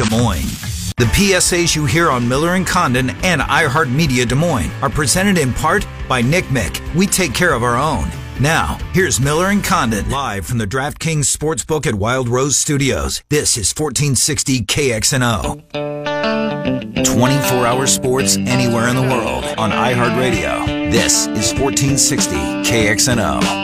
Des Moines. The PSAs you hear on Miller and Condon and iHeartMedia Des Moines are presented in part by Nick Mick. We take care of our own. Now, here's Miller and Condon live from the DraftKings Sportsbook at Wild Rose Studios. This is 1460 KXNO. 24 hour sports anywhere in the world on iHeartRadio. This is 1460 KXNO.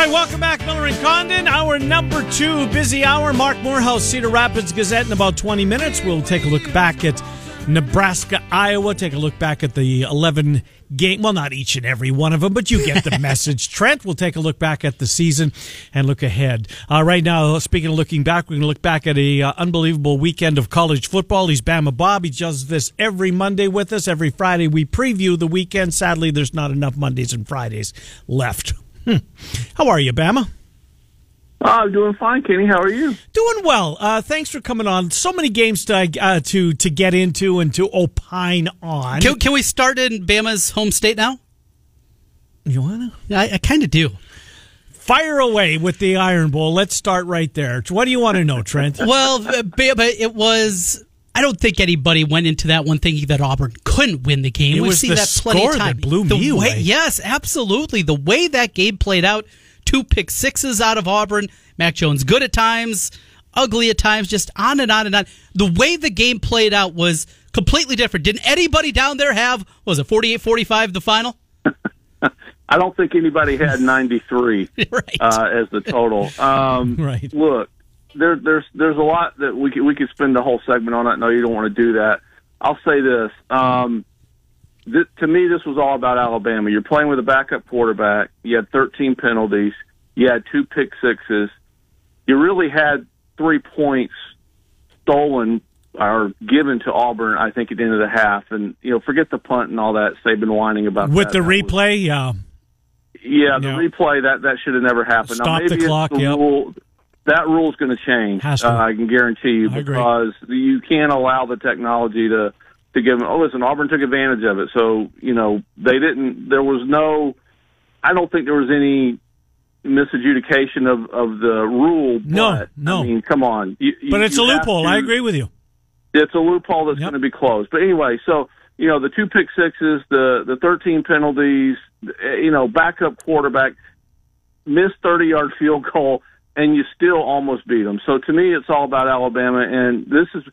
All right, welcome back, Miller and Condon. Our number two busy hour. Marc Morehouse, Cedar Rapids Gazette. In about 20 minutes, we'll take a look back at Nebraska, Iowa. Take a look back at the 11 game. Well, not each and every one of them, but you get the message. Trent We'll take a look back at the season and look ahead. Uh, right now, speaking of looking back, we're going to look back at a uh, unbelievable weekend of college football. He's Bama Bob. He does this every Monday with us. Every Friday, we preview the weekend. Sadly, there's not enough Mondays and Fridays left. Hmm. How are you, Bama? Oh, I'm doing fine, Kenny. How are you? Doing well. Uh, thanks for coming on. So many games to uh, to to get into and to opine on. Can, can we start in Bama's home state now? You wanna? I, I kind of do. Fire away with the Iron Bowl. Let's start right there. What do you want to know, Trent? well, Bama, it was. I don't think anybody went into that one thinking that Auburn couldn't win the game. It We've seen the that plenty score of that times. blew the me way, away. Yes, absolutely. The way that game played out, two pick sixes out of Auburn. Mac Jones good at times, ugly at times, just on and on and on. The way the game played out was completely different. Didn't anybody down there have was it 48-45 the final? I don't think anybody had 93 right. uh, as the total. Um, right. Look, there, there's there's a lot that we could, we could spend the whole segment on it. No, you don't want to do that. I'll say this. Um, th- to me, this was all about Alabama. You're playing with a backup quarterback. You had 13 penalties. You had two pick sixes. You really had three points stolen or given to Auburn. I think at the end of the half, and you know, forget the punt and all that. They've been whining about With that. the That was- replay, yeah. yeah, the Yeah. replay that that should have never happened. now, Stop maybe the clock, The yep. rule, that rule is going to change. To. Uh, I can guarantee you I agree. because you can't allow the technology to to give them. Oh, listen, Auburn took advantage of it. So you know they didn't. There was no. I don't think there was any misadjudication of of the rule. No, but, no. I mean, come on. You, you- But it's a you loophole. to- I agree with you. it's a loophole that's Yep. going to be closed. But anyway, so you know the two pick sixes, the the thirteen penalties, eh, you know backup quarterback missed thirty yard field goal, and you still almost beat them. So to me, it's all about Alabama, and this is.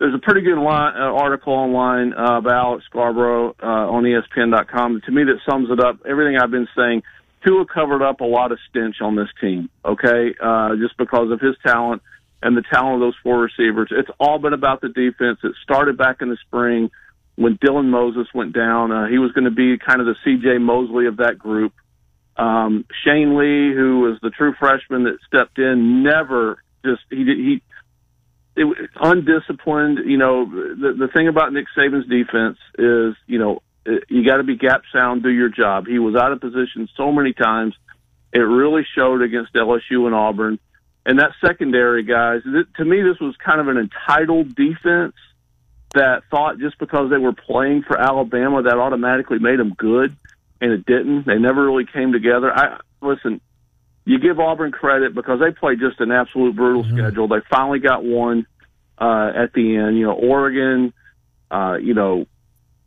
There's a pretty good line, uh, article online uh, about Alex Scarborough uh, on ESPN.com. To me, that sums it up. Everything I've been saying. Tua covered up a lot of stench on this team. Okay, uh, just because of his talent and the talent of those four receivers. It's all been about the defense. It started back in the spring when Dylan Moses went down. Uh, he was going to be kind of the C.J. Mosley of that group. Um, Shane Lee, who was the true freshman that stepped in, never just he he. It, undisciplined, you know. The the thing about Nick Saban's defense is, you know, you got to be gap sound, do your job. He was out of position so many times. It really showed against LSU and Auburn. And that secondary, guys, th- to me, this was kind of an entitled defense that thought just because they were playing for Alabama, that automatically made them good, and it didn't. They never really came together. I listen. You give Auburn credit because they played just an absolute brutal schedule. They finally got one uh, at the end. You know, Oregon, uh, you know,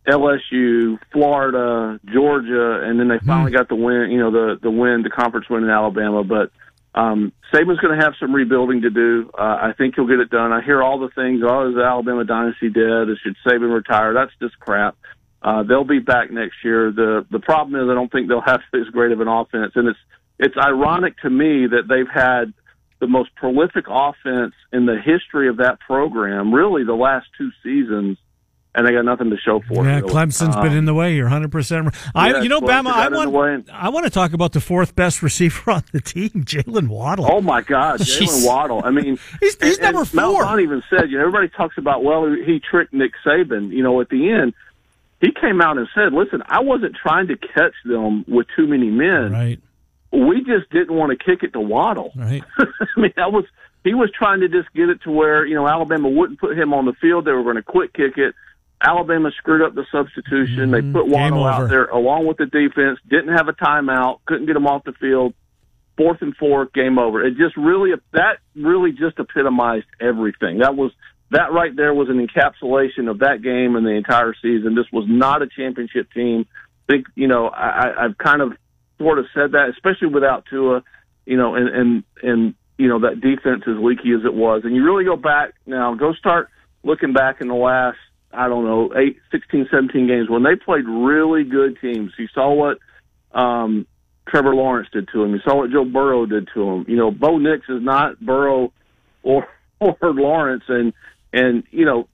LSU, Florida, Georgia, and then they finally got the win. You know, the the win, the conference win in Alabama. But um, Saban's going to have some rebuilding to do. Uh, I think he'll get it done. I hear all the things. Oh, is the Alabama dynasty dead? Should Saban retire? That's just crap. Uh, they'll be back next year. The the problem is I don't think they'll have as great of an offense, and it's it's ironic to me that they've had the most prolific offense in the history of that program, really the last two seasons, and they got nothing to show for Yeah, it. really. Clemson's been Um, in the way. You're 100. percent I, yeah, you know, Bama. I want. I want to talk about the fourth best receiver on the team, Jaylen Waddle. Oh my God, Jaylen Waddle! I mean, He's- he's and- and number four. Malzahn even said, you know, everybody talks about well, he tricked Nick Saban. You know, at the end, he came out and said, "Listen, I wasn't trying to catch them with too many men. Right, We just didn't want to kick it to Waddle. right. I mean, that was he was trying to just get it to where you know Alabama wouldn't put him on the field. They were going to quick kick it. Alabama screwed up the substitution. they put Mm-hmm. Waddle out there along with the defense. Didn't have a timeout. Couldn't get him off the field. fourth and four, game over. It just really that really just epitomized everything. That was that right there was an encapsulation of that game and the entire season. This was not a championship team. I think you know I, I've kind of sort of said that, especially without Tua, you know, and and and you know that defense as leaky as it was. And you really go back now, go start looking back in the last I don't know eight, sixteen, seventeen games when they played really good teams. You saw what um, Trevor Lawrence did to him. You saw what Joe Burrow did to him. You know, Bo Nix is not Burrow or or Lawrence, and and, you know,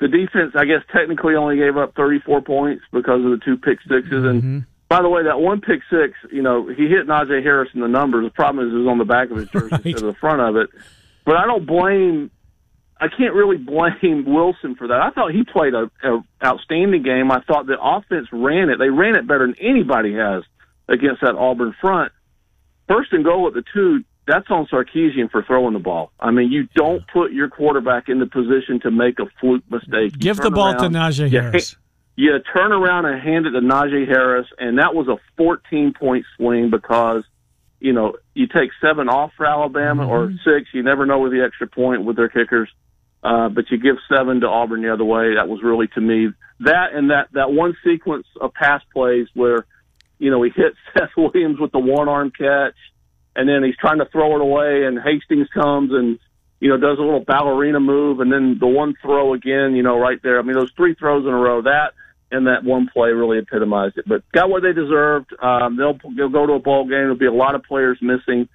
the defense, I guess, technically only gave up 34 points because of the two pick 6s mm-hmm. And by the way, that one pick six, you know, he hit Najee Harris in the numbers. The problem is it was on the back of his jersey right. instead of the front of it. But I don't blame, I can't really blame Wilson for that. I thought he played a, a outstanding game. I thought the offense ran it. They ran it better than anybody has against that Auburn front. First and goal at the two, that's on Sarkisian for throwing the ball. I mean, you don't put your quarterback in the position to make a fluke mistake. Give the ball around, to Najee Harris. You, you turn around and hand it to Najee Harris, and that was a 14 point swing because, you know, you take seven off for Alabama mm-hmm. or six. You never know with the extra point with their kickers. Uh, but you give seven to Auburn the other way. That was really to me that and that that one sequence of pass plays where, you know, he hit Seth Williams with the one arm catch and then he's trying to throw it away, and Hastings comes and you know does a little ballerina move, and then the one throw again, you know, right there. I mean, those three throws in a row, that and that one play really epitomized it. But got what they deserved. Um, they'll they'll go to a ball game. There'll be a lot of players missing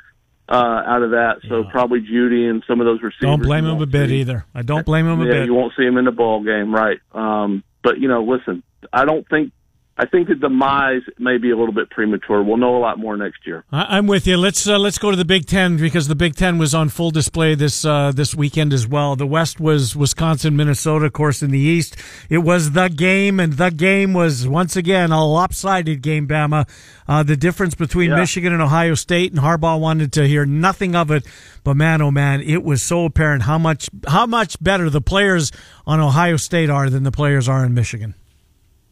uh, out of that. So yeah. probably Jeudy and some of those receivers. Don't blame him a bit see. either. I don't blame him a yeah, bit. You won't see him in the ball game, right? Um, but you know, listen, I don't think I think the demise may be a little bit premature. We'll know a lot more next year. I'm with you. Let's uh, let's go to the Big Ten because the Big Ten was on full display this uh, this weekend as well. The West was Wisconsin, Minnesota, of course. In the East, it was the game, and the game was once again a lopsided game. Bama, uh, the difference between yeah. Michigan and Ohio State, and Harbaugh wanted to hear nothing of it. But man, oh man, it was so apparent how much how much better the players on Ohio State are than the players are in Michigan.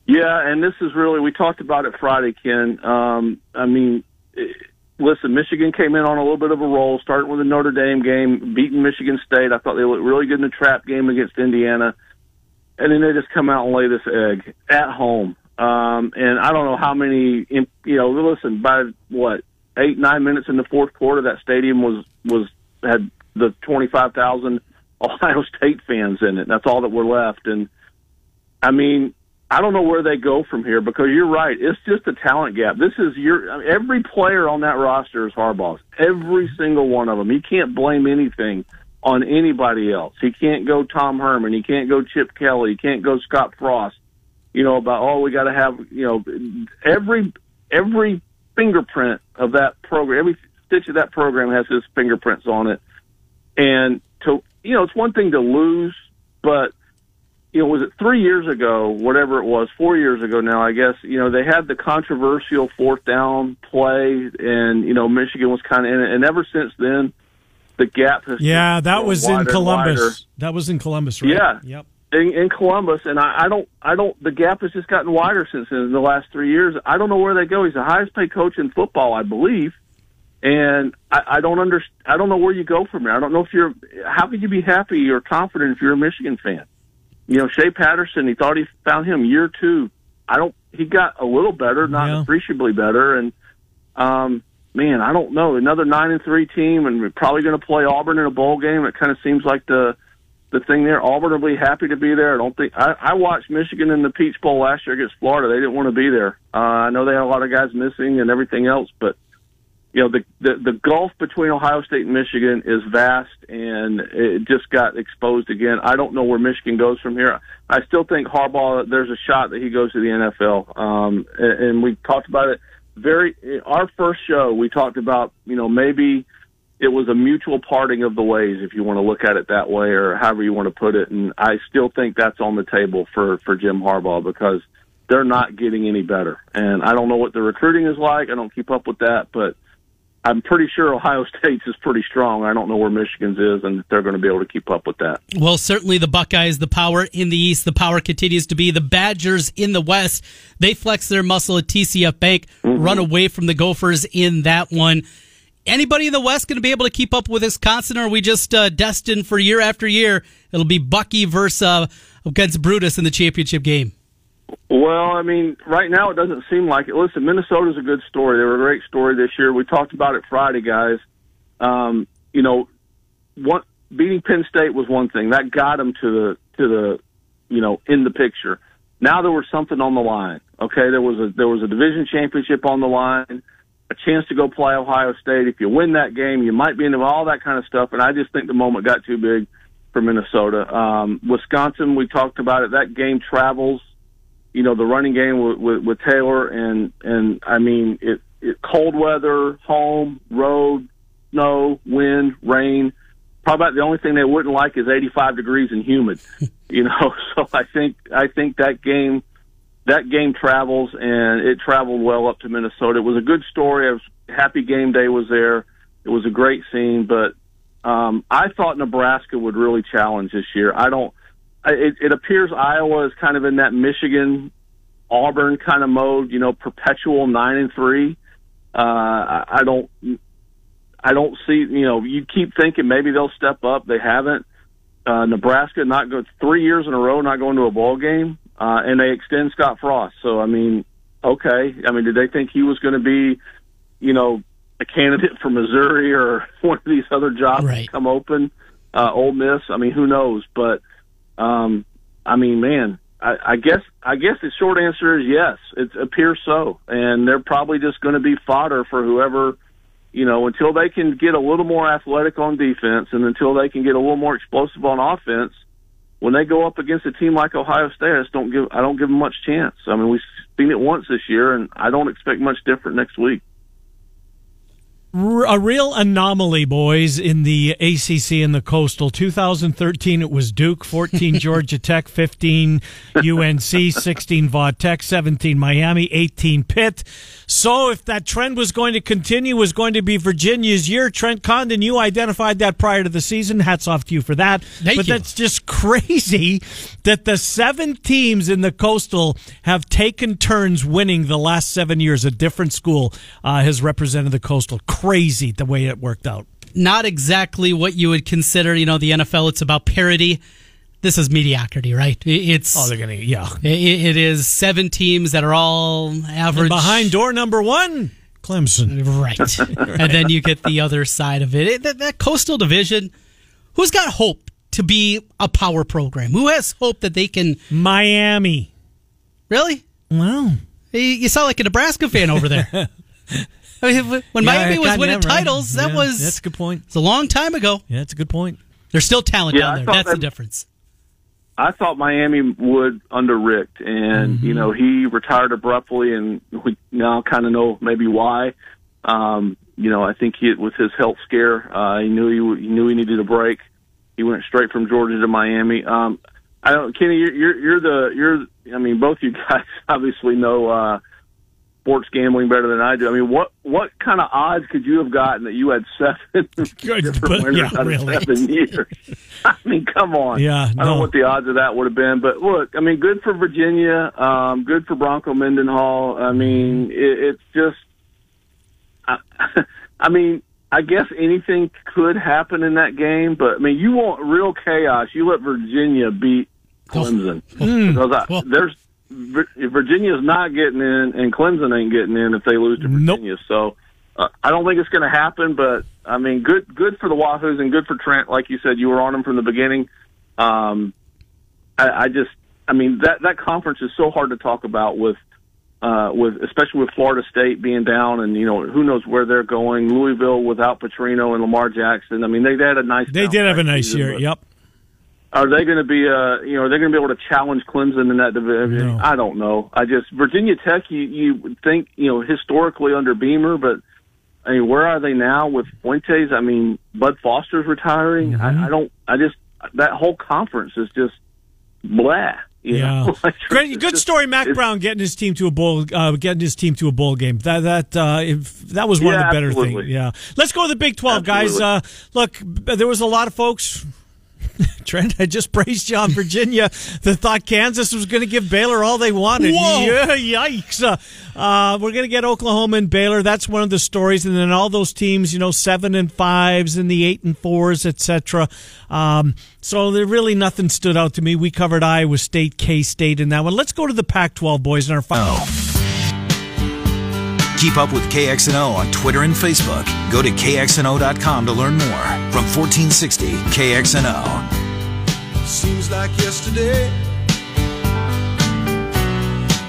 Yeah, and this is really we talked about it Friday, Ken. Um, I mean, listen, Michigan came in on a little bit of a roll, starting with the Notre Dame game, beating Michigan State. I thought they looked really good in the trap game against Indiana, and then they just come out and lay this egg at home. Um, and I don't know how many, you know, listen, by what eight nine minutes in the fourth quarter, that stadium was was had the twenty five thousand Ohio State fans in it. That's all that were left, and I mean I don't know where they go from here because you're right. It's just a talent gap. This is your every player on that roster is Harbaugh's. Every single one of them. He can't blame anything on anybody else. He can't go Tom Herman. He can't go Chip Kelly. He can't go Scott Frost. You know about oh we got to have you know every every fingerprint of that program. Every stitch of that program has his fingerprints on it. And to you know it's one thing to lose, but you know, was it three years ago, whatever it was, four years ago now, I guess, you know, they had the controversial fourth down play and, you know, Michigan was kind of in it. And ever since then, the gap has. Yeah, that was in Columbus. That was in Columbus, right? Yeah. Yep. In, in Columbus, and I, I don't, I don't. The gap has just gotten wider since then. In the last three years, I don't know where they go. He's the highest paid coach in football, I believe, and I, I don't understand. I don't know where you go from there. I don't know if you're. How could you be happy or confident if you're a Michigan fan? You know, Shea Patterson, he thought he found him year two. I don't, he got a little better, not yeah. appreciably better. And, um, man, I don't know. Another nine and three team, and we're probably going to play Auburn in a bowl game. It kind of seems like the the thing there. Auburn will be happy to be there. I don't think I, I watched Michigan in the Peach Bowl last year against Florida. They didn't want to be there. Uh, I know they had a lot of guys missing and everything else, but you know, the, the, the gulf between Ohio State and Michigan is vast and it just got exposed again. I don't know where Michigan goes from here. I still think Harbaugh, there's a shot that he goes to the NFL. Um, and, and we talked about it very, our first show, we talked about, you know, maybe it was a mutual parting of the ways, if you want to look at it that way or however you want to put it. And I still think that's on the table for, for Jim Harbaugh because they're not getting any better. And I don't know what the recruiting is like. I don't keep up with that, but I'm pretty sure Ohio State's is pretty strong. I don't know where Michigan's is, and they're going to be able to keep up with that. Well, certainly the Buckeyes, the power in the East, the power continues to be the Badgers in the West. They flex their muscle at TCF Bank, mm-hmm. run away from the Gophers in that one. anybody in the West going to be able to keep up with Wisconsin? Or are we just uh, destined for year after year? It'll be Bucky versus uh, against Brutus in the championship game. Well, I mean, right now it doesn't seem like it. Listen, Minnesota's a good story. They were a great story this year. We talked about it Friday, guys. Um, you know, one beating Penn State was one thing that got them to the to the you know in the picture. Now there was something on the line. Okay, there was a there was a division championship on the line, a chance to go play Ohio State. If you win that game, you might be into all that kind of stuff. And I just think the moment got too big for Minnesota. Um, Wisconsin, we talked about it. That game travels. You know the running game with, with, with Taylor and and I mean it, it cold weather, home, road, snow, wind, rain probably about the only thing they wouldn't like is 85 degrees and humid. you know, so I think I think that game that game travels and it traveled well up to Minnesota. It was a good story. I was happy game day was there. It was a great scene, but um, I thought Nebraska would really challenge this year. I don't. It, it appears Iowa is kind of in that Michigan, Auburn kind of mode. You know, perpetual nine and three. Uh, I don't. I don't see, you know, you keep thinking maybe they'll step up. They haven't. Uh, Nebraska not go three years in a row not going to a bowl game, uh, and they extend Scott Frost. So I mean, okay. I mean, did they think he was going to be, you know, a candidate for Missouri or one of these other jobs right. come open? Uh, Ole Miss. I mean, who knows? But um, I mean, man, I, I guess I guess the short answer is yes. It appears so, and they're probably just going to be fodder for whoever you know, until they can get a little more athletic on defense and until they can get a little more explosive on offense, when they go up against a team like Ohio State, I just don't give I don't give them much chance. I mean, we've seen it once this year, and I don't expect much different next week a real anomaly, boys, in the ACC and the Coastal. 2013, it was Duke, 14 Georgia Tech, 15 UNC, 16 Vaught Tech, 17 Miami, 18 Pitt. So if that trend was going to continue, was going to be Virginia's year. Trent Condon, you identified that prior to the season. Hats off to you for that. Thank but you. that's just crazy that the seven teams in the Coastal have taken turns winning the last seven years. A different school uh, has represented the Coastal crazy the way it worked out. Not exactly what you would consider, you know, the NFL. It's about parity. This is mediocrity, right? It's oh, they're gonna yeah. It, it is seven teams that are all average. And behind door number one, Clemson, right? and then you get the other side of it. it that, that coastal division. Who's got hope to be a power program? Who has hope that they can? Miami. Really? Wow. You sound like a Nebraska fan over there. I mean, when Yeah, Miami was winning yeah, right. titles, that Yeah, was that's a good point. It's a long time ago. Yeah, that's a good point. There's still talent Yeah, down there. thought That's the difference. I thought Miami would under Rick, and Mm-hmm. you know he retired abruptly, and we now kind of know maybe why. Um, you know, I think he, it was his health scare. Uh, he knew he, he knew he needed a break. He went straight from Georgia to Miami. Um, I don't, Kenny, you're, you're you're the you're. I mean, both you guys obviously know uh, sports gambling better than I do. I mean, what what kind of odds could you have gotten that you had seven different but- winners yeah, out of seven years? I mean, come on. Yeah, I don't know what the odds of that would have been, but look, I mean, good for Virginia, um, good for Bronco Mendenhall. I mean, it, it's just, I, I mean, I guess anything could happen in that game, but I mean, you want real chaos. You let Virginia beat Clemson because I, Well- there's Virginia's not getting in, and Clemson ain't getting in if they lose to Nope. Virginia. So. Uh, I don't think it's going to happen, but I mean, good, good for the Wahoos and good for Trent. Like you said, you were on them from the beginning. Um, I, I just, I mean, that that conference is so hard to talk about with, uh, with especially with Florida State being down, and you know who knows where they're going. Louisville without Petrino and Lamar Jackson. I mean, they had a nice. They did have a nice season, year. Yep. Are they going to be, uh, you know, are they going to be able to challenge Clemson in that division? No. I don't know. I just Virginia Tech. You you would think, you know, historically under Beamer, but I mean, where are they now with Fuentes? I mean, Bud Foster's retiring. Mm-hmm. I, I don't. I just that whole conference is just blah. You Yeah, know? Like, great, good story. Mack Brown getting his team to a bowl, uh, getting his team to a bowl game. That that uh, if, that was one Yeah, of the better absolutely. things. Yeah, let's go to the Big Twelve, guys. Uh, look, there was a lot of folks Trent, I just praised you on Virginia that thought Kansas was going to give Baylor all they wanted. Whoa. Yeah, yikes. Uh, uh, we're going to get Oklahoma and Baylor. That's one of the stories. And then all those teams, you know, seven and fives and the eight and fours, etc. Um, so there really nothing stood out to me. We covered Iowa State, K State in that one. Let's go to the Pac 12 boys in our final. Keep up with KXNO on Twitter and Facebook. Go to KXNO.com to learn more. From 1460 KXNO. Seems like yesterday,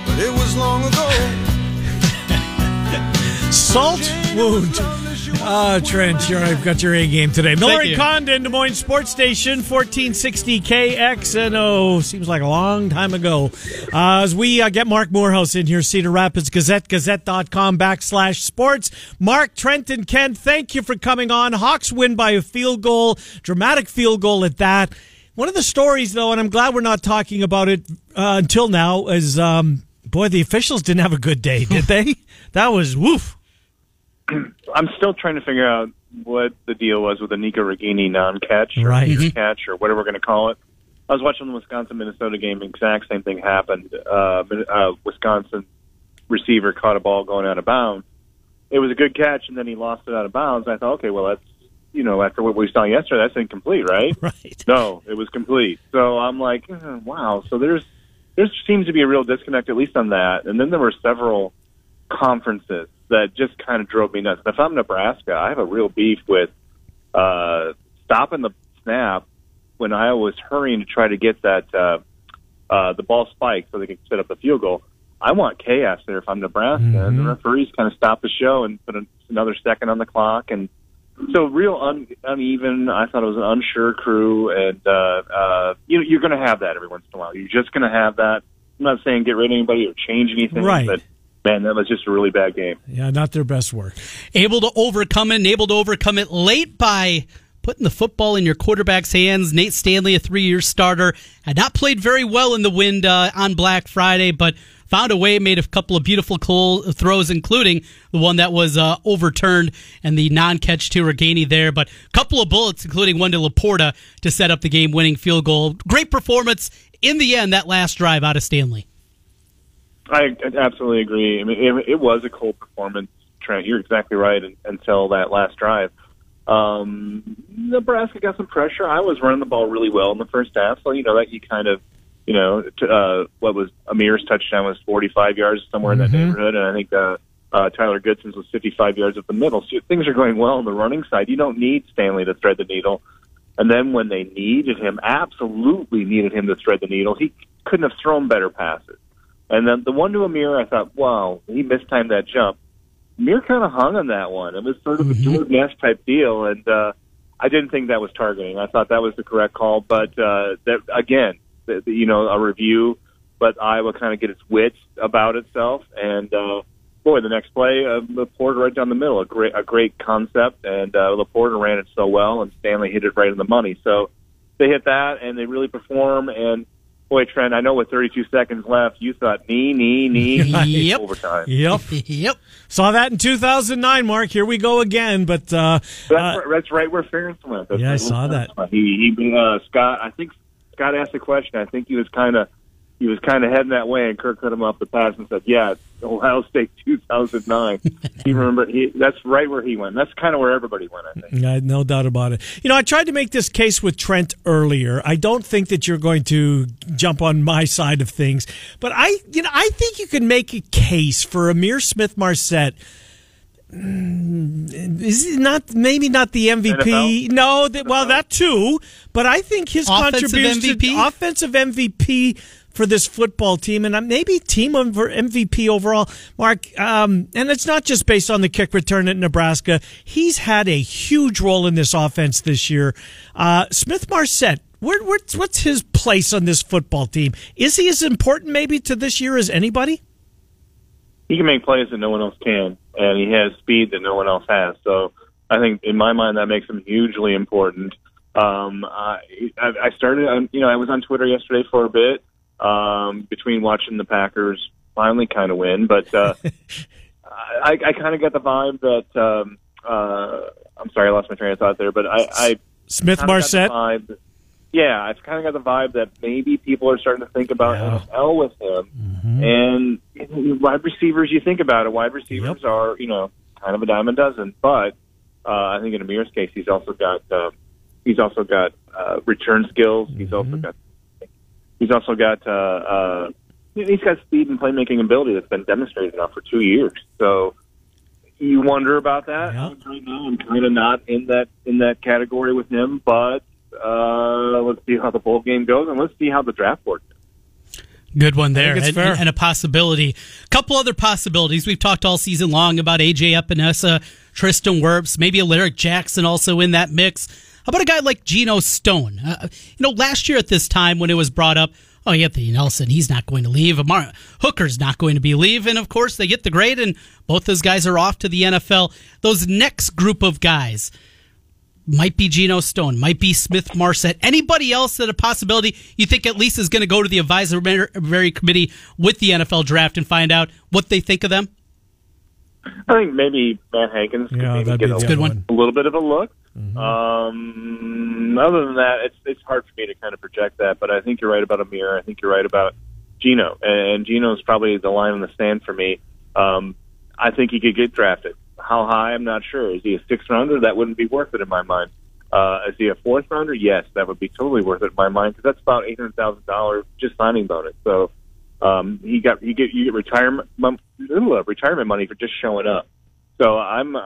but it was long ago. Salt wound. Uh, Trent, you're, I've got your A game today. Miller Thank and you. Condon, Des Moines Sports Station, 1460 KXNO. Seems like a long time ago. Uh, as we uh, get Marc Morehouse in here, Cedar Rapids Gazette, gazette.com backslash sports. Mark, Trent, and Ken, thank you for coming on. Hawks win by a field goal, dramatic field goal at that. One of the stories, though, and I'm glad we're not talking about it uh, until now, is um, boy, the officials didn't have a good day, did they? that was woof. I'm still trying to figure out what the deal was with the Nico Ragaini non-catch or Right. near catch or whatever we're going to call it. I was watching the Wisconsin Minnesota game. Exact same thing happened. Uh, uh, Wisconsin receiver caught a ball going out of bounds. It was a good catch, and then he lost it out of bounds. I thought, okay, well that's you know after what we saw yesterday, that's incomplete, right? Right. No, it was complete. So I'm like, eh, wow. So there's there seems to be a real disconnect, at least on that. And then there were several conferences that just kind of drove me nuts. And if I'm Nebraska, I have a real beef with uh, stopping the snap when Iowa was hurrying to try to get that uh, uh, the ball spiked so they could set up the field goal. I want chaos there if I'm Nebraska. And the referees kind of stopped the show and put a, another second on the clock and so real un, uneven. I thought it was an unsure crew, and uh, uh, you know you're going to have that every once in a while. You're just going to have that. I'm not saying get rid of anybody or change anything, Right. but man, that was just a really bad game. Yeah, not their best work. able to overcome it and able to overcome it late by putting the football in your quarterback's hands. Nate Stanley, a three year starter, had not played very well in the wind uh, on Black Friday, but found a way, made a couple of beautiful throws, including the one that was uh, overturned and the non catch to Ragaini there. But a couple of bullets, including one to Laporta to set up the game winning field goal. Great performance in the end, that last drive out of Stanley. I absolutely agree. I mean, it, it was a cold performance, Trent. You're exactly right until that last drive. Um, Nebraska got some pressure. I was running the ball really well in the first half, so you know that you kind of, you know, t- uh, what was Ihmir's touchdown was 45 yards somewhere in that neighborhood, and I think uh, uh, Tyler Goodson's was 55 yards up the middle. So things are going well on the running side. You don't need Stanley to thread the needle. And then when they needed him, absolutely needed him to thread the needle, he couldn't have thrown better passes. And then the one to Ihmir, I thought, wow, he mistimed that jump. Ihmir kind of hung on that one. It was sort of a Jordan Nash type deal, and uh, I didn't think that was targeting. I thought that was the correct call, but uh, that again, you know, a review, but Iowa kind of get its wits about itself, and uh, boy, the next play, uh, Laporta right down the middle, a great, a great concept, and uh, Laporta ran it so well, and Stanley hit it right in the money. So they hit that, and they really perform, and boy, Trent, I know with 32 seconds left, you thought knee, knee, knee, Yep. overtime. Yep. yep. Saw that in 2009, Mark. Here we go again. But uh, That's, uh, right, that's right where Ferentz went. That's Yeah, I saw that. Ferentz. He, he, uh, Scott. I think Scott asked a question. I think he was kind of, he was kind of heading that way, and Kirk cut him off the pass and said, "Yeah, Ohio State 2009." he remembered. He, that's right where he went. That's kind of where everybody went. I think. Yeah, no doubt about it. You know, I tried to make this case with Trent earlier. I don't think that you're going to jump on my side of things, but I, you know, I think you can make a case for Ihmir Smith Marsette. Is he not maybe not the MVP? NFL? No, that, well that too. But I think his Offensive contribution MVP? offensive MVP for this football team, and uh, maybe team over MVP overall, Mark. Um, and it's not just based on the kick return at Nebraska. He's had a huge role in this offense this year. Uh, Smith Marsette, where, what's, what's his place on this football team? Is he as important maybe to this year as anybody? He can make plays that no one else can, and he has speed that no one else has. So I think, in my mind, that makes him hugely important. Um, I, I started, on, you know, I was on Twitter yesterday for a bit um, between watching the Packers finally kind of win, but uh, I, I kind of got the vibe that um, uh, I'm sorry, I lost my train of thought there, but I, I Smith kinda got the Marsette. Yeah, I've kind of got the vibe that maybe people are starting to think about NFL with him. And you know, wide receivers, you think about it, wide receivers are, you know, kind of a dime a dozen. But uh, I think in Ihmir's case, he's also got uh, he's also got uh, return skills. He's also got he's also got uh, uh, he's got speed and playmaking ability that's been demonstrated now for two years. So you wonder about that. Yeah. Right now, I'm kind of not in that in that category with him, but uh, let's see how the bowl game goes, and let's see how the draft works. Good one there, it's and, fair. and a possibility. couple other possibilities. We've talked all season long about AJ Epenesa, Tristan Wirfs, maybe Alaric Jackson also in that mix. How about a guy like Geno Stone? Uh, you know, last year at this time when it was brought up, oh, Anthony Nelson, he's not going to leave. Amani Hooker's not going to be leave, and of course they get the grade, and both those guys are off to the NFL. Those next group of guys might be Geno Stone, might be Smith Marsette. Anybody else that a possibility you think at least is going to go to the advisory committee with the NFL draft and find out what they think of them? I think maybe Matt Hankins could Yeah, maybe that'd get be a, Good one. a little bit of a look. Um, other than that, it's it's hard for me to kind of project that. But I think you're right about Ihmir. I think you're right about Geno, and Geno is probably the line in the sand for me. Um, I think he could get drafted. How high? I'm not sure. Is he a sixth rounder? That wouldn't be worth it in my mind. Uh, is he a fourth rounder? Yes, that would be totally worth it in my mind because that's about eight hundred thousand dollars just signing bonus. So um, he got he get you get retirement mon- uh, retirement money for just showing up. So I'm uh,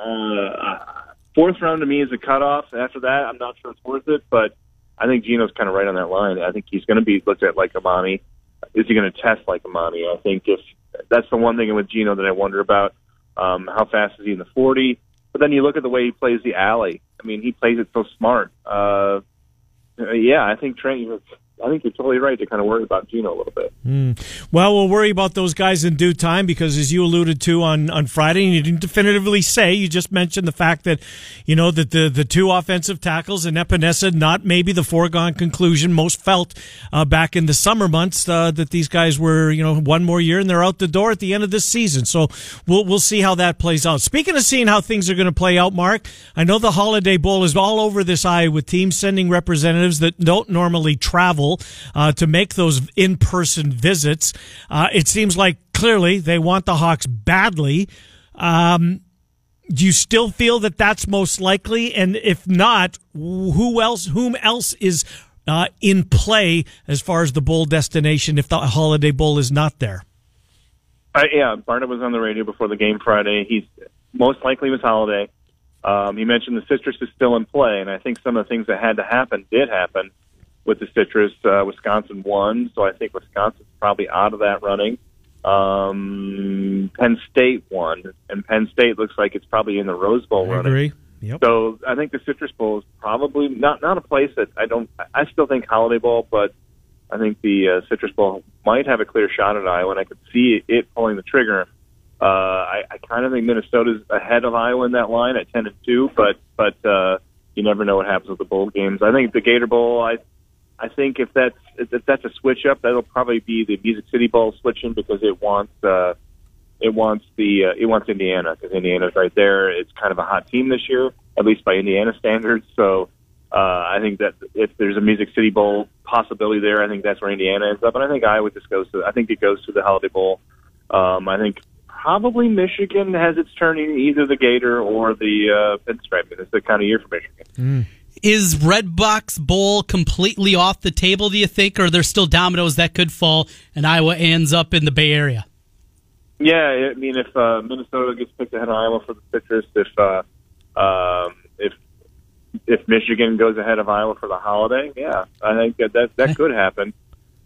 fourth round to me is a cutoff. After that, I'm not sure it's worth it, but I think Geno's kind of right on that line. I think he's going to be looked at like Amani. Is he going to test like Amani? I think if that's the one thing with Geno that I wonder about. Um, how fast is he in the 40? But then you look at the way he plays the alley. I mean, he plays it so smart. Uh, yeah, I think Trent. I think you're totally right to kind of worry about Geno a little bit. Well, we'll worry about those guys in due time because, as you alluded to on, on Friday, and you didn't definitively say, you just mentioned the fact that, you know, that the, the two offensive tackles and Epenesa, not maybe the foregone conclusion most felt uh, back in the summer months uh, that these guys were, you know, one more year and they're out the door at the end of this season. So we'll we'll see how that plays out. Speaking of seeing how things are going to play out, Mark, I know the Holiday Bowl is all over this eye with teams sending representatives that don't normally travel uh, to make those in-person visits. Uh, it seems like clearly they want the Hawks badly. Um, do you still feel that that's most likely? And if not, who else? Whom else is uh, in play as far as the bowl destination if the Holiday Bowl is not there? Uh, yeah, Barnett was on the radio before the game Friday. He's most likely was Holiday. Um, he mentioned the citrus is still in play, and I think some of the things that had to happen did happen with the citrus. Uh, Wisconsin won, so I think Wisconsin's probably out of that running. Um, Penn State won, and Penn State looks like it's probably in the Rose Bowl I running. agree. Yep. So I think the Citrus Bowl is probably not not a place that I don't. I still think Holiday Bowl, but I think the uh, Citrus Bowl might have a clear shot at Iowa, and I could see it pulling the trigger. Uh, I, I kind of think Minnesota's ahead of Iowa in that line at ten and two, but but uh, you never know what happens with the bowl games. I think the Gator Bowl. I I think if that's if that's a switch up, that'll probably be the Music City Bowl switching because it wants. Uh, it wants the uh, it wants Indiana because Indiana's right there. It's kind of a hot team this year, at least by Indiana standards. So uh, I think that if there's a Music City Bowl possibility there, I think that's where Indiana ends up. And I think Iowa just goes to. I think it goes to the Holiday Bowl. Um, I think probably Michigan has its turn in either the Gator or the uh, Pinstripe. It's the kind of year for Michigan. Is Redbox Bowl completely off the table, do you think, or are there still dominoes that could fall and Iowa ends up in the Bay Area? Yeah, I mean, if uh, Minnesota gets picked ahead of Iowa for the citrus, if uh, um, if if Michigan goes ahead of Iowa for the holiday, yeah, I think that that, that could happen.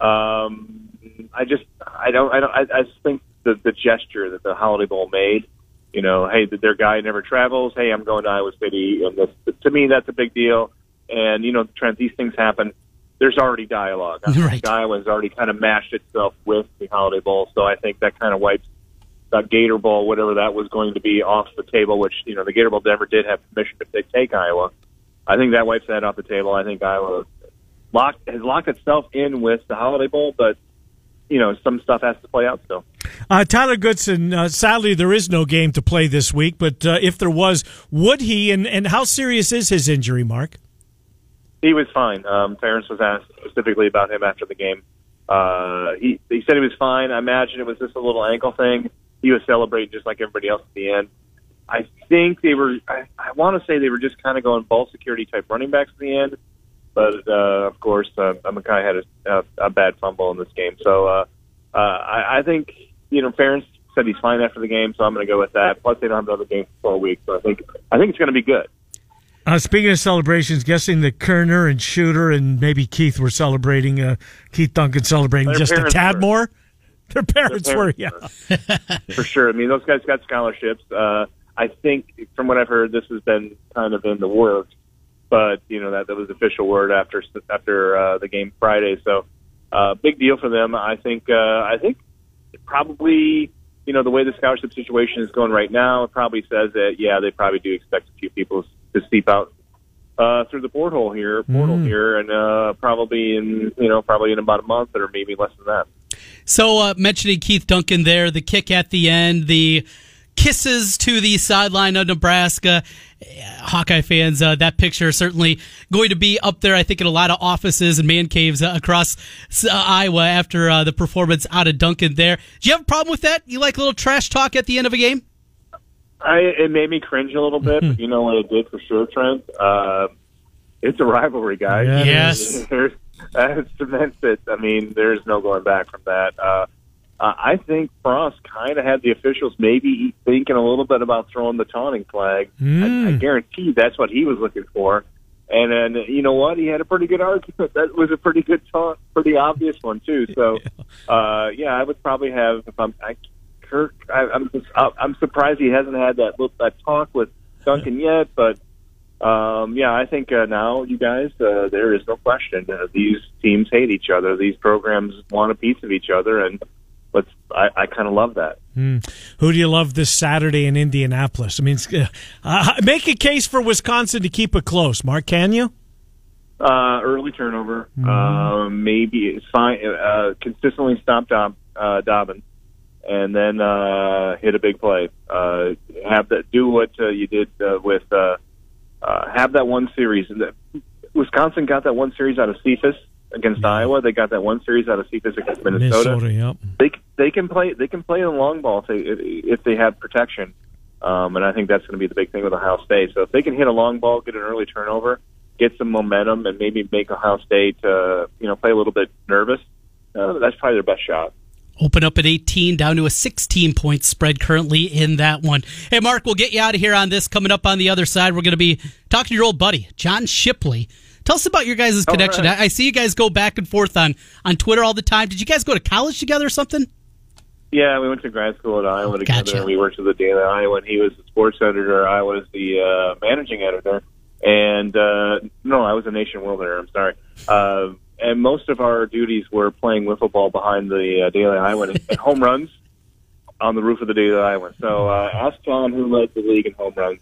Um, I just I don't I don't I, I just think the the gesture that the Holiday Bowl made, you know, hey, that their guy never travels. Hey, I'm going to Iowa City, and this, to me that's a big deal. And you know, Trent, these things happen. There's already dialogue. I think Right. Iowa's already kind of mashed itself with the Holiday Bowl, so I think that kind of wipes the Gator Bowl, whatever that was going to be, off the table. Which you know, the Gator Bowl never did have permission to take- take Iowa. I think that wipes that off the table. I think Iowa locked has locked itself in with the Holiday Bowl, but you know, some stuff has to play out still. Uh, Tyler Goodson, uh, sadly, there is no game to play this week, but uh, if there was, would he, and, and how serious is his injury, Mark? he was fine. Um, Ferentz was asked specifically about him after the game. Uh, he he said he was fine. I imagine it was just a little ankle thing. He was celebrating just like everybody else at the end. I think they were. I, I want to say they were just kind of going ball security type running backs at the end, but uh, of course, uh, Mekhi had a, a, a bad fumble in this game. So uh, uh, I, I think you know Ferentz said he's fine after the game, so I'm going to go with that. Plus, they don't have another game for four weeks, so I think I think it's going to be good. Uh, speaking of celebrations, guessing that Kerner and Shooter and maybe Keith were celebrating. Uh, Keith Duncan celebrating Their just a tad were. more. Their parents, Their were, parents yeah. for sure. I mean, those guys got scholarships. Uh, I think, from what I've heard, this has been kind of in the works, but you know that that was official word after after uh, the game Friday. So, uh, big deal for them. I think. Uh, I think probably. You know the way the scholarship situation is going right now, it probably says that yeah, they probably do expect a few people to seep out uh, through the porthole here, portal here, and uh, probably in you know probably in about a month or maybe less than that. So, uh, mentioning Keith Duncan there, the kick at the end, the kisses to the sideline of Nebraska. Hawkeye fans, uh, that picture is certainly going to be up there, I think, in a lot of offices and man caves uh, across uh, Iowa after uh, the performance out of Duncan there. Do you have a problem with that? You like a little trash talk at the end of a game? I it made me cringe a little bit, but you know what it did for sure, Trent. Uh, it's a rivalry, guys. Yeah, it Yes. There's, that cements it. I mean, there's no going back from that. Uh, I think Frost kind of had the officials maybe thinking a little bit about throwing the taunting flag. I, I guarantee that's what he was looking for. And then you know what? He had a pretty good argument. That was a pretty good taunt, pretty obvious one too. So, uh, yeah, I would probably have if I'm I, Kirk. I, I'm just, I'm surprised he hasn't had that little, that talk with Duncan yet. But um, yeah, I think uh, now you guys, uh, there is no question. Uh, these teams hate each other. These programs want a piece of each other, and let's. I, I kind of love that. Who do you love this Saturday in Indianapolis? I mean, uh, uh, make a case for Wisconsin to keep it close. Mark, can you? Uh, early turnover, uh, maybe fine. Uh, consistently stop Dob, uh, Dobbins, and then uh, hit a big play. Uh, have that do what uh, you did uh, with uh, uh, have that one series. Wisconsin got that one series out of Cephus against Iowa. They got that one series out of Cephus against Minnesota. Minnesota, yep. They they can play they can play the long ball if they if they have protection. Um, and I think that's going to be the big thing with Ohio State. So if they can hit a long ball, get an early turnover, get some momentum, and maybe make Ohio State uh, you know play a little bit nervous, uh, that's probably their best shot. Open up at 18, down to a 16 point spread currently in that one. Hey, Mark, we'll get you out of here on this. Coming up on the other side, we're going to be talking to your old buddy, John Shipley. Tell us about your guys' connection. right. I I see you guys go back and forth on, on Twitter all the time. Did you guys go to college together or something? Yeah, we went to grad school at Iowa together. Gotcha. and We worked at the Daily Iowan, and he was the sports editor. I was the uh, managing editor. And uh, no, I was a Nation World editor. I'm sorry. Uh, and most of our duties were playing wiffle ball behind the uh, Daily Iowan and, and home runs on the roof of the Daily Iowan. So uh, ask John who led the league in home runs.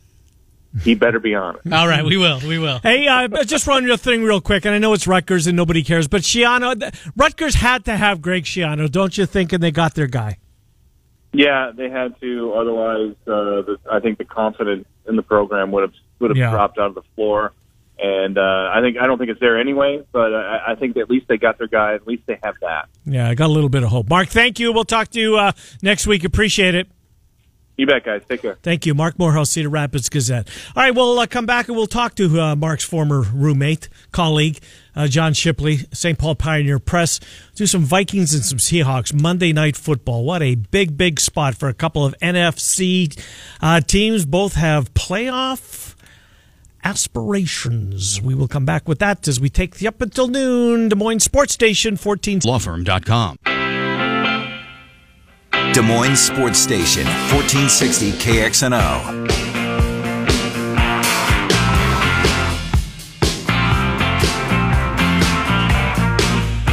He better be on it. All right, we will. We will. Hey, uh, just run your thing real quick, and I know it's Rutgers and nobody cares, but Schiano, th- Rutgers had to have Greg Schiano, don't you think? And they got their guy. Yeah, they had to. Otherwise, uh, the, I think the confidence in the program would have would have Yeah. dropped out of the floor. And uh, I think I don't think it's there anyway. But I, I think at least they got their guy. At least they have that. Yeah, I got a little bit of hope. Mark, thank you. We'll talk to you uh, next week. Appreciate it. You bet, guys. Take care. Thank you, Marc Morehouse, Cedar Rapids Gazette. All right, we'll uh, come back and we'll talk to uh, Mark's former roommate, colleague, uh, John Shipley, St. Paul Pioneer Press. Do some Vikings and some Seahawks Monday Night Football. What a big, big spot for a couple of NFC uh, teams. Both have playoff aspirations. We will come back with that as we take the up until noon Des Moines Sports Station 14. Lawfirm.com. Des Moines Sports Station, 1460 KXNO.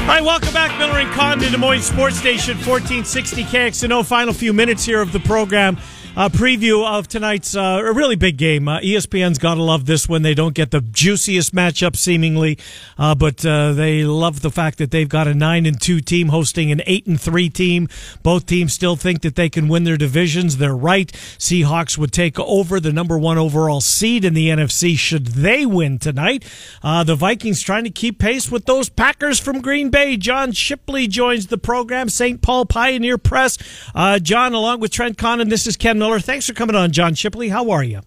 All right, welcome back, Miller and Condon, Des Moines Sports Station, 1460 KXNO. Final few minutes here of the program. Uh, preview of tonight's uh, a really big game. Uh, ESPN's got to love this one. They don't get the juiciest matchup seemingly, uh, but uh, they love the fact that they've got a nine and two team hosting an eight and three team. Both teams still think that they can win their divisions. They're right. Seahawks would take over the number one overall seed in the NFC should they win tonight. Uh, the Vikings trying to keep pace with those Packers from Green Bay. John Shipley joins the program. St. Paul Pioneer Press. Uh, John, along with Trent Condon, this is Ken Miller. Thanks for coming on, John Shipley. How are you?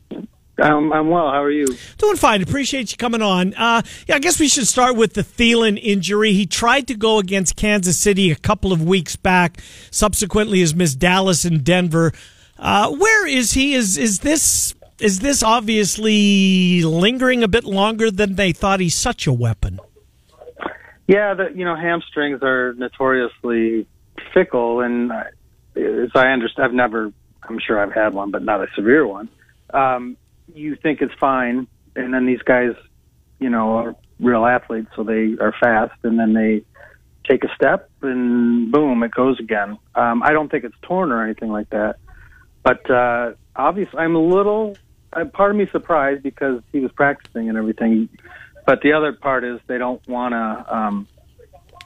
Um, I'm well. How are you? Doing fine. Appreciate you coming on. Uh, yeah, I guess we should start with the Thielen injury. He tried to go against Kansas City a couple of weeks back. Subsequently, has missed Dallas and Denver. Uh, where is he? Is is this is this obviously lingering a bit longer than they thought? He's such a weapon. Yeah, the, you know hamstrings are notoriously fickle, and uh, as I understand, I've never. I'm sure I've had one, but not a severe one. Um, you think it's fine, and then these guys, you know, are real athletes, so they are fast, and then they take a step, and boom, it goes again. Um, I don't think it's torn or anything like that, but uh, obviously, I'm a little. Uh, part of me surprised because he was practicing and everything, but the other part is they don't want to. Um,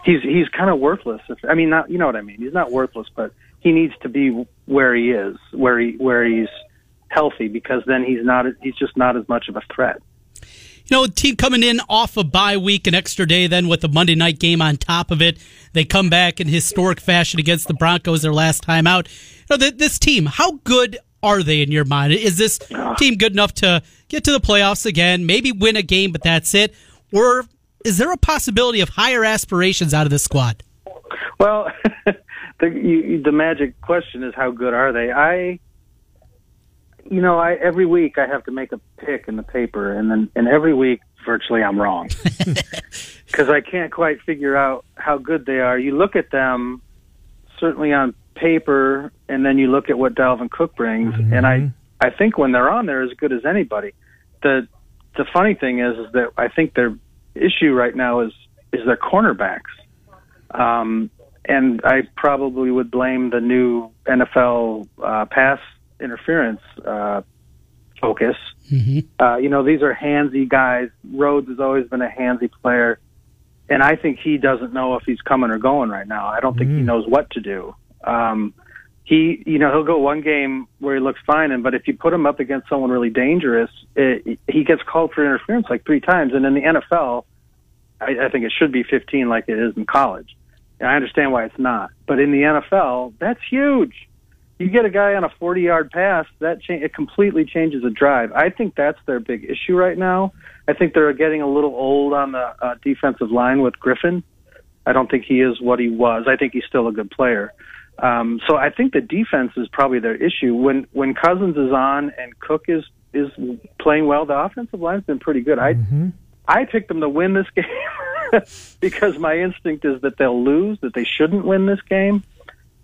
he's he's kind of worthless. If, I mean, not you know what I mean. He's not worthless, but he needs to be where he is, where he where he's healthy, because then he's not he's just not as much of a threat. You know, team coming in off a bye week, an extra day, then with the Monday night game on top of it, they come back in historic fashion against the Broncos their last time out. You know, this team, how good are they in your mind? Is this ah. team good enough to get to the playoffs again, maybe win a game, but that's it? Or is there a possibility of higher aspirations out of this squad? Well, the you, the magic question is how good are they? I, you know, I every week I have to make a pick in the paper, and then and every week virtually I'm wrong because I can't quite figure out how good they are. You look at them, certainly on paper, and then you look at what Dalvin Cook brings, mm-hmm. and I I think when they're on, they're as good as anybody. The the funny thing is, is that I think their issue right now is is their cornerbacks. Um, and I probably would blame the new NFL uh, pass interference uh, focus. Mm-hmm. Uh, you know, these are handsy guys. Rhodes has always been a handsy player, and I think he doesn't know if he's coming or going right now. I don't think he mm. knows what to do. Um, he, you know, he'll go one game where he looks fine, and but if you put him up against someone really dangerous, it, he gets called for interference like three times. And in the NFL, I, I think it should be 15 like it is in college. I understand why it's not, but in the NFL, that's huge. You get a guy on a 40 yard pass, that cha- it completely changes a drive. I think that's their big issue right now. I think they're getting a little old on the uh, defensive line with Griffen. I don't think he is what he was. I think he's still a good player. Um, so I think the defense is probably their issue. When when Cousins is on and Cook is is playing well, the offensive line's been pretty good. Mm-hmm. I picked them to win this game because my instinct is that they'll lose, that they shouldn't win this game.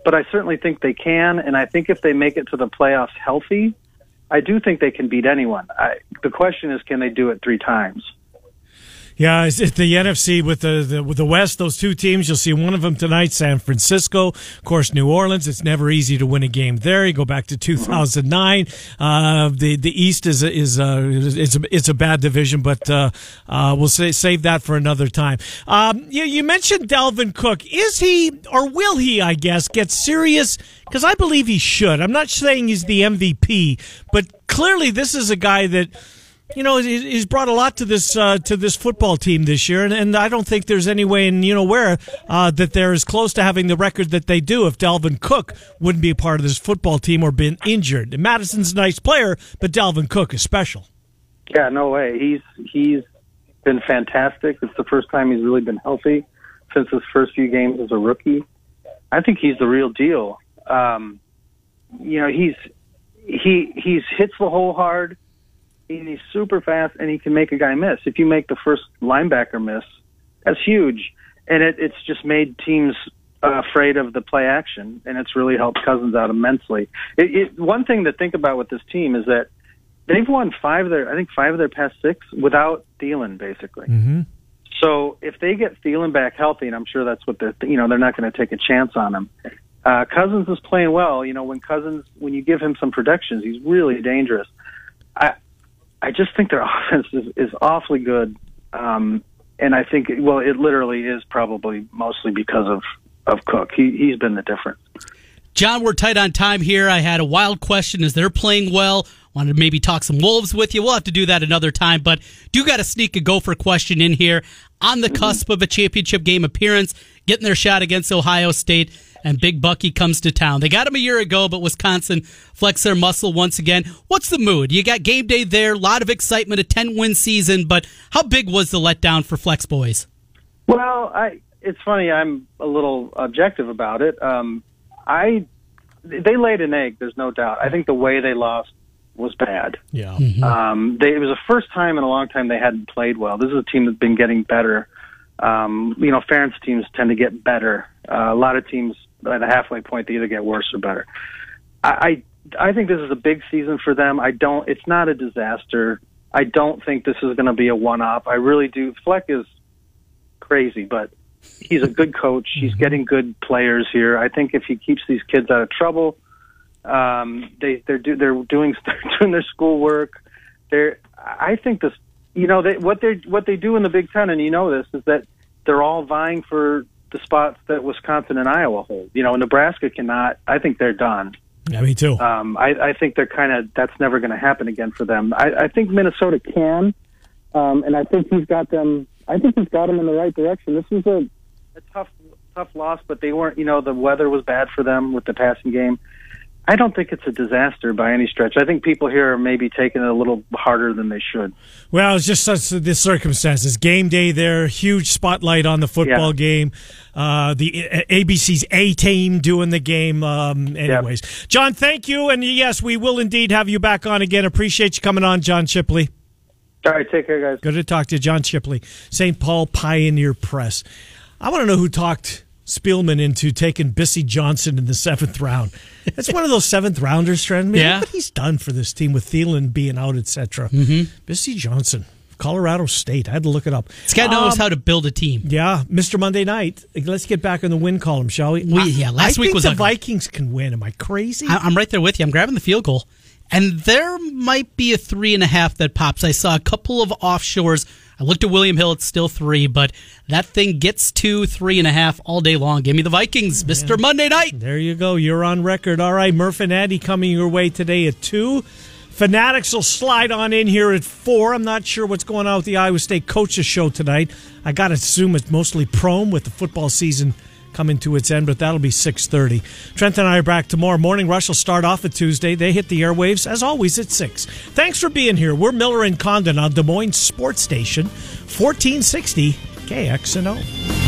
But I certainly think they can, and I think if they make it to the playoffs healthy, I do think they can beat anyone. I, the question is, can they do it three times? Yeah, it's, it's the NFC with the, the, with the West. Those two teams, you'll see one of them tonight. San Francisco, of course, New Orleans. It's never easy to win a game there. You go back to 2009. Uh, the the East is a, is a, it's a it's a bad division, but uh, uh, we'll say, save that for another time. Um, you, you mentioned Dalvin Cook. Is he or will he? I guess get serious because I believe he should. I'm not saying he's the MVP, but clearly this is a guy that you know, he's brought a lot to this uh, to this football team this year, and, and I don't think there's any way in you know where uh, that they're as close to having the record that they do if Dalvin Cook wouldn't be a part of this football team or been injured. And Mattison's a nice player, but Dalvin Cook is special. Yeah, no way. He's he's been fantastic. It's the first time he's really been healthy since his first few games as a rookie. I think he's the real deal. Um, you know, he's he he's hits the hole hard and he's super fast and he can make a guy miss. If you make the first linebacker miss, that's huge. And it, it's just made teams uh, afraid of the play action, and it's really helped Cousins out immensely. It, it, one thing to think about with this team is that they've won five of their, I think five of their past six without Thielen, basically. Mm-hmm. So if they get Thielen back healthy, and I'm sure that's what they're, you know, they're not going to take a chance on him. Uh, Cousins is playing well. You know, when Cousins, when you give him some protections, he's really dangerous. I, I just think their offense is, is awfully good. Um, and I think, well, it literally is probably mostly because of, of Cook. He, he's been the difference. John, we're tight on time here. I had a wild question as they're playing well. Wanted to maybe talk some Wolves with you. We'll have to do that another time, but do got to sneak a gopher question in here on the cusp of a championship game appearance, getting their shot against Ohio State, and Big Bucky comes to town. They got him a year ago, but Wisconsin flexed their muscle once again. What's the mood? You got game day there, a lot of excitement, a 10 win season, but how big was the letdown for Fleck's Boys? Well, I it's funny. I'm a little objective about it. Um, I they laid an egg. There's no doubt. I think the way they lost was bad. Yeah. Um, they, it was the first time in a long time they hadn't played well. This is a team that's been getting better. Um, you know, Ferentz teams tend to get better. Uh, a lot of teams at the halfway point they either get worse or better. I, I I think this is a big season for them. I don't. It's not a disaster. I don't think this is going to be a one-off. I really do. Fleck is crazy, but he's a good coach. He's getting good players here. I think if he keeps these kids out of trouble, um, they they're do, they're doing they're doing their schoolwork. They're I think this you know they, what they what they do in the Big Ten, and you know this is that they're all vying for the spots that Wisconsin and Iowa hold. You know, Nebraska cannot. I think they're done. Yeah, me too. Um, I, I think they're kind of that's never going to happen again for them. I, I think Minnesota can, um, and I think he's got them. I think he's got them in the right direction. This was a, a tough tough loss, but they weren't. You know, the weather was bad for them with the passing game. I don't think it's a disaster by any stretch. I think people here are maybe taking it a little harder than they should. Well, it's just such the circumstances. Game day there, huge spotlight on the football Yeah. game. Uh, the uh, ABC's A team doing the game. Um, anyways, John, thank you, and yes, we will indeed have you back on again. Appreciate you coming on, John Shipley. All right, take care, guys. Good to talk to you, John Shipley, St. Paul Pioneer Press. I want to know who talked Spielman into taking Bisi Johnson in the seventh round. It's one of those seventh rounders, Trent. I mean, Yeah. Look what he's done for this team with Thielen being out, etc. Mm-hmm. Bisi Johnson, Colorado State. I had to look it up. This guy knows Um, how to build a team. Yeah, Mr. Monday Night. Let's get back in the win column, shall we? We- I- yeah, last I week think was the ugly. Vikings can win. Am I crazy? I- I'm right there with you. I'm grabbing the field goal. And there might be a three and a half that pops. I saw a couple of offshores. I looked at William Hill. It's still three, but that thing gets to three and a half all day long. Give me the Vikings, Mr. Monday Night. There you go. You're on record. All right, Murph and Addy coming your way today at 2. Fanatics will slide on in here at 4. I'm not sure what's going on with the Iowa State coaches show tonight. I got to assume it's mostly prom with the football season coming to its end, but that'll be 6.30. Trent and I are back tomorrow morning. Rush will start off at Tuesday. They hit the airwaves, as always, at 6. Thanks for being here. We're Miller and Condon on Des Moines Sports Station, 1460 KXNO.